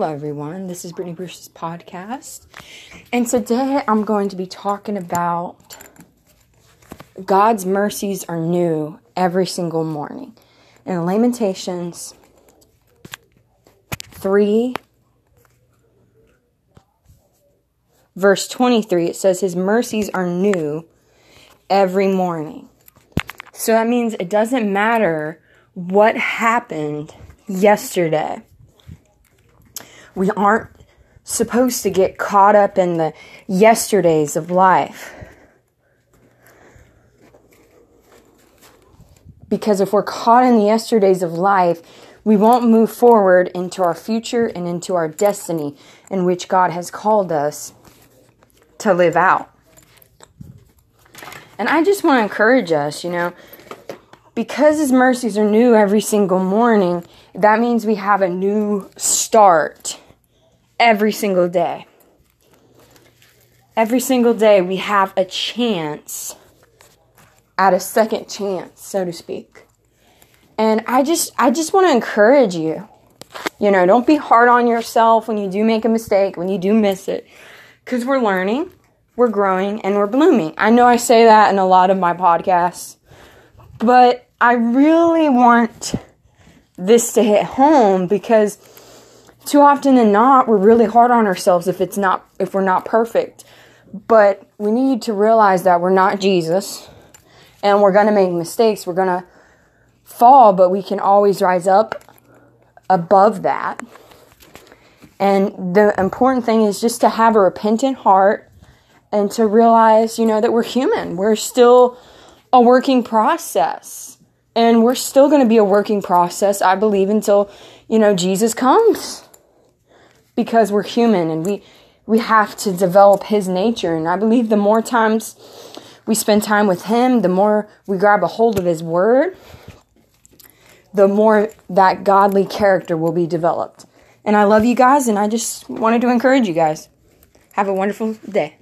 Hello, everyone. This is Brittany Bruce's podcast. And today I'm going to be talking about God's mercies are new every single morning. In Lamentations 3, verse 23, it says, His mercies are new every morning. So that means it doesn't matter what happened yesterday we aren't supposed to get caught up in the yesterdays of life. Because if we're caught in the yesterdays of life, we won't move forward into our future and into our destiny in which God has called us to live out. And I just want to encourage us, you know, because His mercies are new every single morning, that means we have a new start every single day. Every single day, we have a chance at a second chance, so to speak. And I just I just want to encourage you. You know, don't be hard on yourself when you do make a mistake, when you do miss it. Cuz we're learning, we're growing, and we're blooming. I know I say that in a lot of my podcasts, but I really want this to hit home because too often than not we're really hard on ourselves if it's not if we're not perfect. But we need to realize that we're not jesus and we're going to make mistakes we're going to fall but we can always rise up above that. And the important thing is just to have a repentant heart and to realize you know that we're human. We're still a working process and we're still going to be a working process, I believe, until, you know, Jesus comes. Because we're human and we, we have to develop his nature. And I believe the more times we spend time with him, the more we grab a hold of his word, the more that godly character will be developed. And I love you guys, and I just wanted to encourage you guys. Have a wonderful day.